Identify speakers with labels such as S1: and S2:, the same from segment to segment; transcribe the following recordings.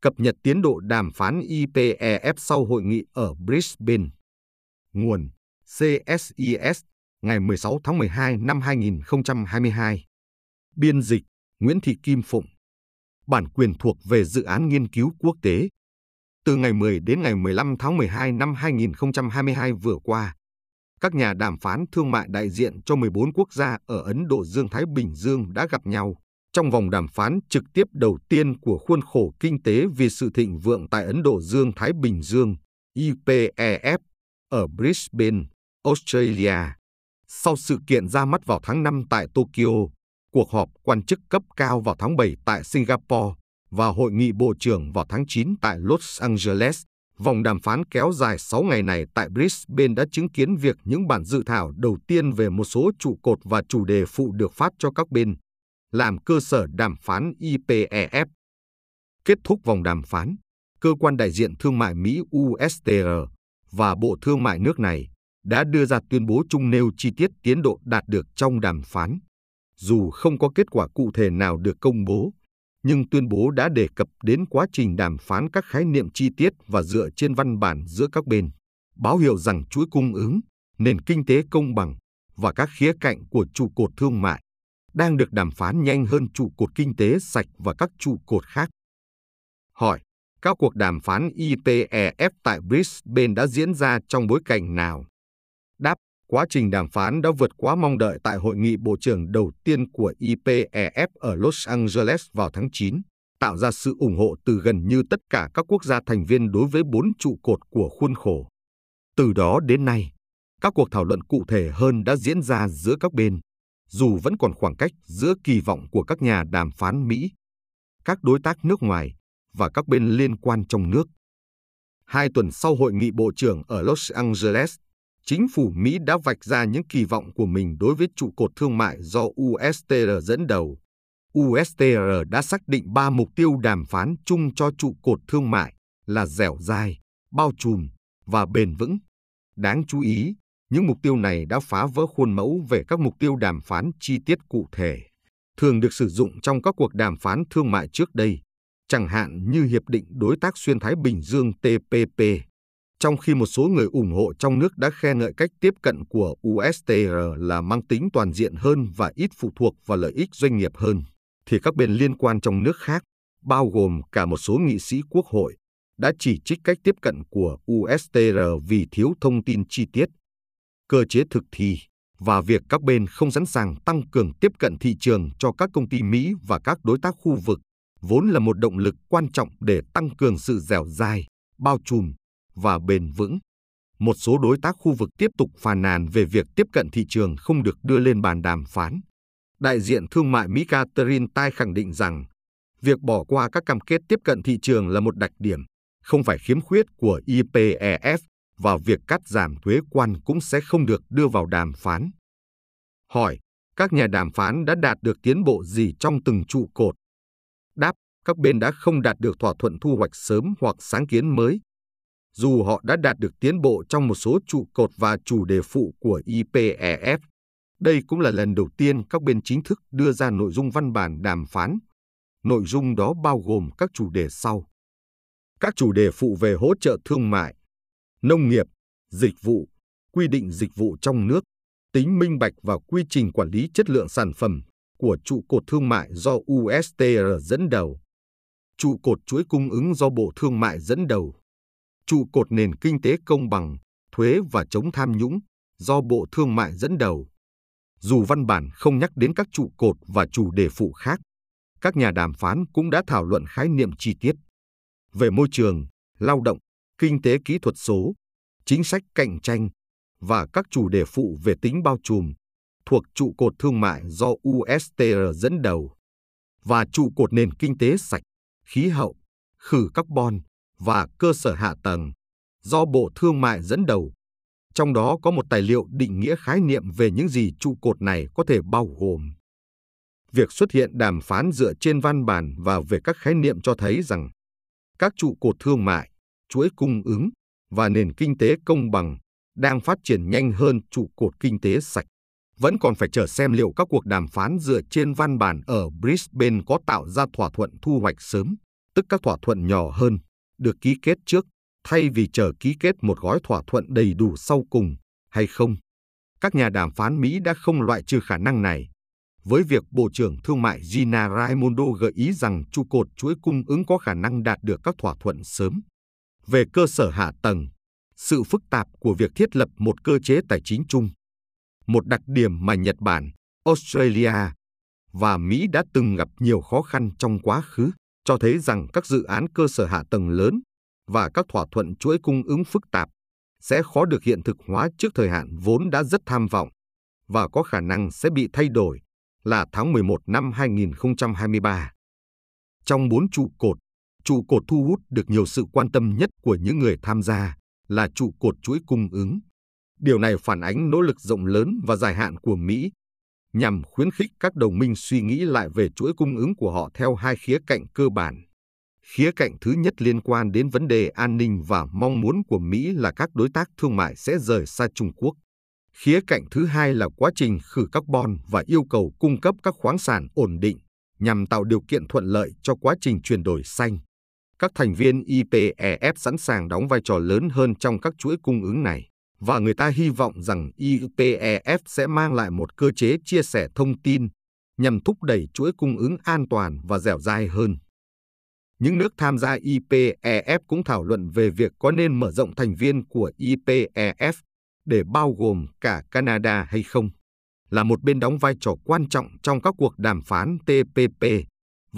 S1: cập nhật tiến độ đàm phán IPEF sau hội nghị ở Brisbane. Nguồn CSIS ngày 16 tháng 12 năm 2022. Biên dịch Nguyễn Thị Kim Phụng. Bản quyền thuộc về dự án nghiên cứu quốc tế. Từ ngày 10 đến ngày 15 tháng 12 năm 2022 vừa qua, các nhà đàm phán thương mại đại diện cho 14 quốc gia ở Ấn Độ Dương-Thái Bình Dương đã gặp nhau trong vòng đàm phán trực tiếp đầu tiên của khuôn khổ kinh tế vì sự thịnh vượng tại Ấn Độ Dương-Thái Bình Dương, IPEF, ở Brisbane, Australia. Sau sự kiện ra mắt vào tháng 5 tại Tokyo, cuộc họp quan chức cấp cao vào tháng 7 tại Singapore và hội nghị bộ trưởng vào tháng 9 tại Los Angeles, vòng đàm phán kéo dài 6 ngày này tại Brisbane đã chứng kiến việc những bản dự thảo đầu tiên về một số trụ cột và chủ đề phụ được phát cho các bên, làm cơ sở đàm phán IPEF. Kết thúc vòng đàm phán, cơ quan đại diện thương mại Mỹ USTR và Bộ Thương mại nước này đã đưa ra tuyên bố chung nêu chi tiết tiến độ đạt được trong đàm phán. Dù không có kết quả cụ thể nào được công bố, nhưng tuyên bố đã đề cập đến quá trình đàm phán các khái niệm chi tiết và dựa trên văn bản giữa các bên, báo hiệu rằng chuỗi cung ứng, nền kinh tế công bằng và các khía cạnh của trụ cột thương mại đang được đàm phán nhanh hơn trụ cột kinh tế sạch và các trụ cột khác. Hỏi, các cuộc đàm phán IPEF tại Brisbane đã diễn ra trong bối cảnh nào? Đáp, quá trình đàm phán đã vượt quá mong đợi tại hội nghị bộ trưởng đầu tiên của IPEF ở Los Angeles vào tháng 9, tạo ra sự ủng hộ từ gần như tất cả các quốc gia thành viên đối với bốn trụ cột của khuôn khổ. Từ đó đến nay, các cuộc thảo luận cụ thể hơn đã diễn ra giữa các bên, dù vẫn còn khoảng cách giữa kỳ vọng của các nhà đàm phán Mỹ, các đối tác nước ngoài và các bên liên quan trong nước. Hai tuần sau hội nghị bộ trưởng ở Los Angeles, chính phủ Mỹ đã vạch ra những kỳ vọng của mình đối với trụ cột thương mại do USTR dẫn đầu. USTR đã xác định ba mục tiêu đàm phán chung cho trụ cột thương mại là dẻo dai, bao trùm và bền vững. Đáng chú ý, những mục tiêu này đã phá vỡ khuôn mẫu về các mục tiêu đàm phán chi tiết cụ thể, thường được sử dụng trong các cuộc đàm phán thương mại trước đây, chẳng hạn như Hiệp định Đối tác Xuyên Thái Bình Dương TPP. Trong khi một số người ủng hộ trong nước đã khen ngợi cách tiếp cận của USTR là mang tính toàn diện hơn và ít phụ thuộc vào lợi ích doanh nghiệp hơn, thì các bên liên quan trong nước khác, bao gồm cả một số nghị sĩ quốc hội, đã chỉ trích cách tiếp cận của USTR vì thiếu thông tin chi tiết cơ chế thực thi và việc các bên không sẵn sàng tăng cường tiếp cận thị trường cho các công ty Mỹ và các đối tác khu vực, vốn là một động lực quan trọng để tăng cường sự dẻo dai, bao trùm và bền vững. Một số đối tác khu vực tiếp tục phàn nàn về việc tiếp cận thị trường không được đưa lên bàn đàm phán. Đại diện thương mại Mỹ Catherine Tai khẳng định rằng, việc bỏ qua các cam kết tiếp cận thị trường là một đặc điểm, không phải khiếm khuyết của IPEF và việc cắt giảm thuế quan cũng sẽ không được đưa vào đàm phán. Hỏi, các nhà đàm phán đã đạt được tiến bộ gì trong từng trụ cột? Đáp, các bên đã không đạt được thỏa thuận thu hoạch sớm hoặc sáng kiến mới. Dù họ đã đạt được tiến bộ trong một số trụ cột và chủ đề phụ của IPEF, đây cũng là lần đầu tiên các bên chính thức đưa ra nội dung văn bản đàm phán. Nội dung đó bao gồm các chủ đề sau. Các chủ đề phụ về hỗ trợ thương mại, nông nghiệp, dịch vụ, quy định dịch vụ trong nước, tính minh bạch và quy trình quản lý chất lượng sản phẩm của trụ cột thương mại do USTR dẫn đầu, trụ cột chuỗi cung ứng do Bộ Thương mại dẫn đầu, trụ cột nền kinh tế công bằng, thuế và chống tham nhũng do Bộ Thương mại dẫn đầu. Dù văn bản không nhắc đến các trụ cột và chủ đề phụ khác, các nhà đàm phán cũng đã thảo luận khái niệm chi tiết. Về môi trường, lao động, kinh tế kỹ thuật số, chính sách cạnh tranh và các chủ đề phụ về tính bao trùm thuộc trụ cột thương mại do USTR dẫn đầu và trụ cột nền kinh tế sạch, khí hậu, khử carbon và cơ sở hạ tầng do Bộ Thương mại dẫn đầu. Trong đó có một tài liệu định nghĩa khái niệm về những gì trụ cột này có thể bao gồm. Việc xuất hiện đàm phán dựa trên văn bản và về các khái niệm cho thấy rằng các trụ cột thương mại chuỗi cung ứng và nền kinh tế công bằng đang phát triển nhanh hơn trụ cột kinh tế sạch. Vẫn còn phải chờ xem liệu các cuộc đàm phán dựa trên văn bản ở Brisbane có tạo ra thỏa thuận thu hoạch sớm, tức các thỏa thuận nhỏ hơn, được ký kết trước, thay vì chờ ký kết một gói thỏa thuận đầy đủ sau cùng, hay không. Các nhà đàm phán Mỹ đã không loại trừ khả năng này. Với việc Bộ trưởng Thương mại Gina Raimondo gợi ý rằng trụ cột chuỗi cung ứng có khả năng đạt được các thỏa thuận sớm. Về cơ sở hạ tầng, sự phức tạp của việc thiết lập một cơ chế tài chính chung. Một đặc điểm mà Nhật Bản, Australia và Mỹ đã từng gặp nhiều khó khăn trong quá khứ, cho thấy rằng các dự án cơ sở hạ tầng lớn và các thỏa thuận chuỗi cung ứng phức tạp sẽ khó được hiện thực hóa trước thời hạn vốn đã rất tham vọng và có khả năng sẽ bị thay đổi là tháng 11 năm 2023. Trong bốn trụ cột, trụ cột thu hút được nhiều sự quan tâm nhất của những người tham gia là trụ cột chuỗi cung ứng. Điều này phản ánh nỗ lực rộng lớn và dài hạn của Mỹ nhằm khuyến khích các đồng minh suy nghĩ lại về chuỗi cung ứng của họ theo hai khía cạnh cơ bản. Khía cạnh thứ nhất liên quan đến vấn đề an ninh và mong muốn của Mỹ là các đối tác thương mại sẽ rời xa Trung Quốc. Khía cạnh thứ hai là quá trình khử carbon và yêu cầu cung cấp các khoáng sản ổn định nhằm tạo điều kiện thuận lợi cho quá trình chuyển đổi xanh. Các thành viên IPEF sẵn sàng đóng vai trò lớn hơn trong các chuỗi cung ứng này và người ta hy vọng rằng IPEF sẽ mang lại một cơ chế chia sẻ thông tin nhằm thúc đẩy chuỗi cung ứng an toàn và dẻo dai hơn. Những nước tham gia IPEF cũng thảo luận về việc có nên mở rộng thành viên của IPEF để bao gồm cả Canada hay không, là một bên đóng vai trò quan trọng trong các cuộc đàm phán TPP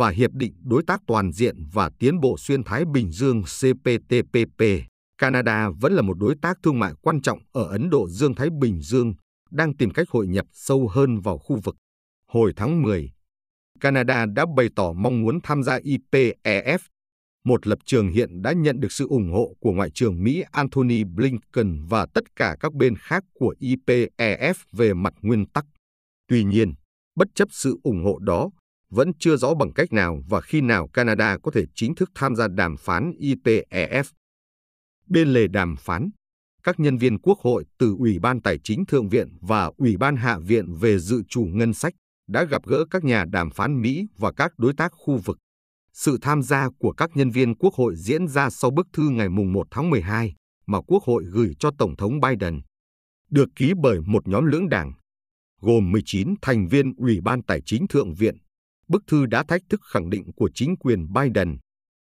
S1: và Hiệp định Đối tác Toàn diện và Tiến bộ Xuyên Thái Bình Dương CPTPP. Canada vẫn là một đối tác thương mại quan trọng ở Ấn Độ Dương-Thái Bình Dương, đang tìm cách hội nhập sâu hơn vào khu vực. Hồi tháng 10, Canada đã bày tỏ mong muốn tham gia IPEF, một lập trường hiện đã nhận được sự ủng hộ của Ngoại trưởng Mỹ Antony Blinken và tất cả các bên khác của IPEF về mặt nguyên tắc. Tuy nhiên, bất chấp sự ủng hộ đó, vẫn chưa rõ bằng cách nào và khi nào Canada có thể chính thức tham gia đàm phán IPEF. Bên lề đàm phán, các nhân viên quốc hội từ Ủy ban Tài chính Thượng viện và Ủy ban Hạ viện về dự chủ ngân sách đã gặp gỡ các nhà đàm phán Mỹ và các đối tác khu vực. Sự tham gia của các nhân viên quốc hội diễn ra sau bức thư ngày 1 tháng 12 mà Quốc hội gửi cho Tổng thống Biden, được ký bởi một nhóm lưỡng đảng, gồm 19 thành viên Ủy ban Tài chính Thượng viện. Bức thư đã thách thức khẳng định của chính quyền Biden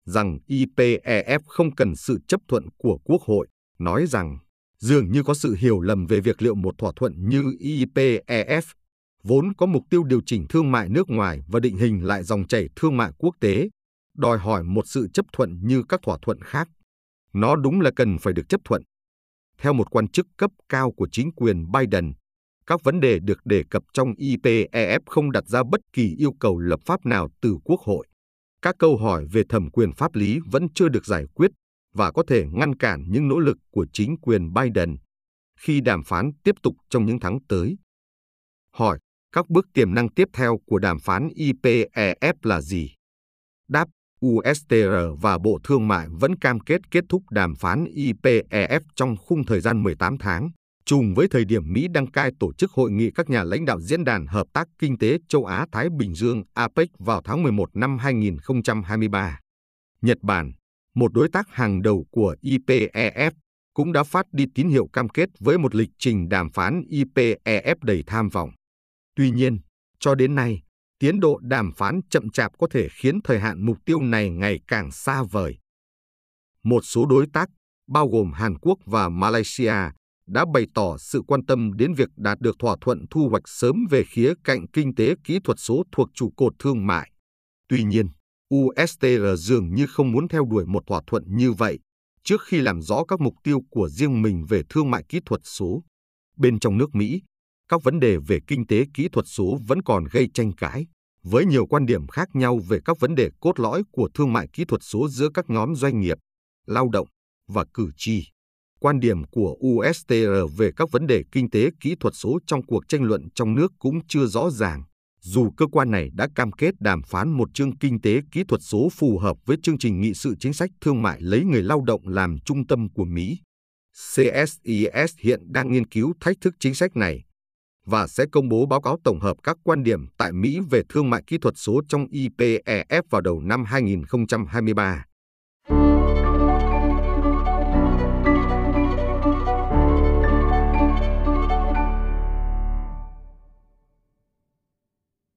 S1: rằng IPEF không cần sự chấp thuận của Quốc hội, nói rằng dường như có sự hiểu lầm về việc liệu một thỏa thuận như IPEF vốn có mục tiêu điều chỉnh thương mại nước ngoài và định hình lại dòng chảy thương mại quốc tế, đòi hỏi một sự chấp thuận như các thỏa thuận khác. Nó đúng là cần phải được chấp thuận. Theo một quan chức cấp cao của chính quyền Biden, các vấn đề được đề cập trong IPEF không đặt ra bất kỳ yêu cầu lập pháp nào từ Quốc hội. Các câu hỏi về thẩm quyền pháp lý vẫn chưa được giải quyết và có thể ngăn cản những nỗ lực của chính quyền Biden khi đàm phán tiếp tục trong những tháng tới. Hỏi, các bước tiềm năng tiếp theo của đàm phán IPEF là gì? Đáp, USTR và Bộ Thương mại vẫn cam kết kết thúc đàm phán IPEF trong khung thời gian 18 tháng, trùng với thời điểm Mỹ đăng cai tổ chức hội nghị các nhà lãnh đạo Diễn đàn Hợp tác Kinh tế Châu Á-Thái Bình Dương APEC vào tháng 11 năm 2023. Nhật Bản, một đối tác hàng đầu của IPEF, cũng đã phát đi tín hiệu cam kết với một lịch trình đàm phán IPEF đầy tham vọng. Tuy nhiên, cho đến nay, tiến độ đàm phán chậm chạp có thể khiến thời hạn mục tiêu này ngày càng xa vời. Một số đối tác, bao gồm Hàn Quốc và Malaysia, đã bày tỏ sự quan tâm đến việc đạt được thỏa thuận thu hoạch sớm về khía cạnh kinh tế kỹ thuật số thuộc trụ cột thương mại. Tuy nhiên, USTR dường như không muốn theo đuổi một thỏa thuận như vậy trước khi làm rõ các mục tiêu của riêng mình về thương mại kỹ thuật số. Bên trong nước Mỹ, các vấn đề về kinh tế kỹ thuật số vẫn còn gây tranh cãi, với nhiều quan điểm khác nhau về các vấn đề cốt lõi của thương mại kỹ thuật số giữa các nhóm doanh nghiệp, lao động và cử tri. Quan điểm của USTR về các vấn đề kinh tế kỹ thuật số trong cuộc tranh luận trong nước cũng chưa rõ ràng, dù cơ quan này đã cam kết đàm phán một chương kinh tế kỹ thuật số phù hợp với chương trình nghị sự chính sách thương mại lấy người lao động làm trung tâm của Mỹ. CSIS hiện đang nghiên cứu thách thức chính sách này và sẽ công bố báo cáo tổng hợp các quan điểm tại Mỹ về thương mại kỹ thuật số trong IPEF vào đầu năm 2023.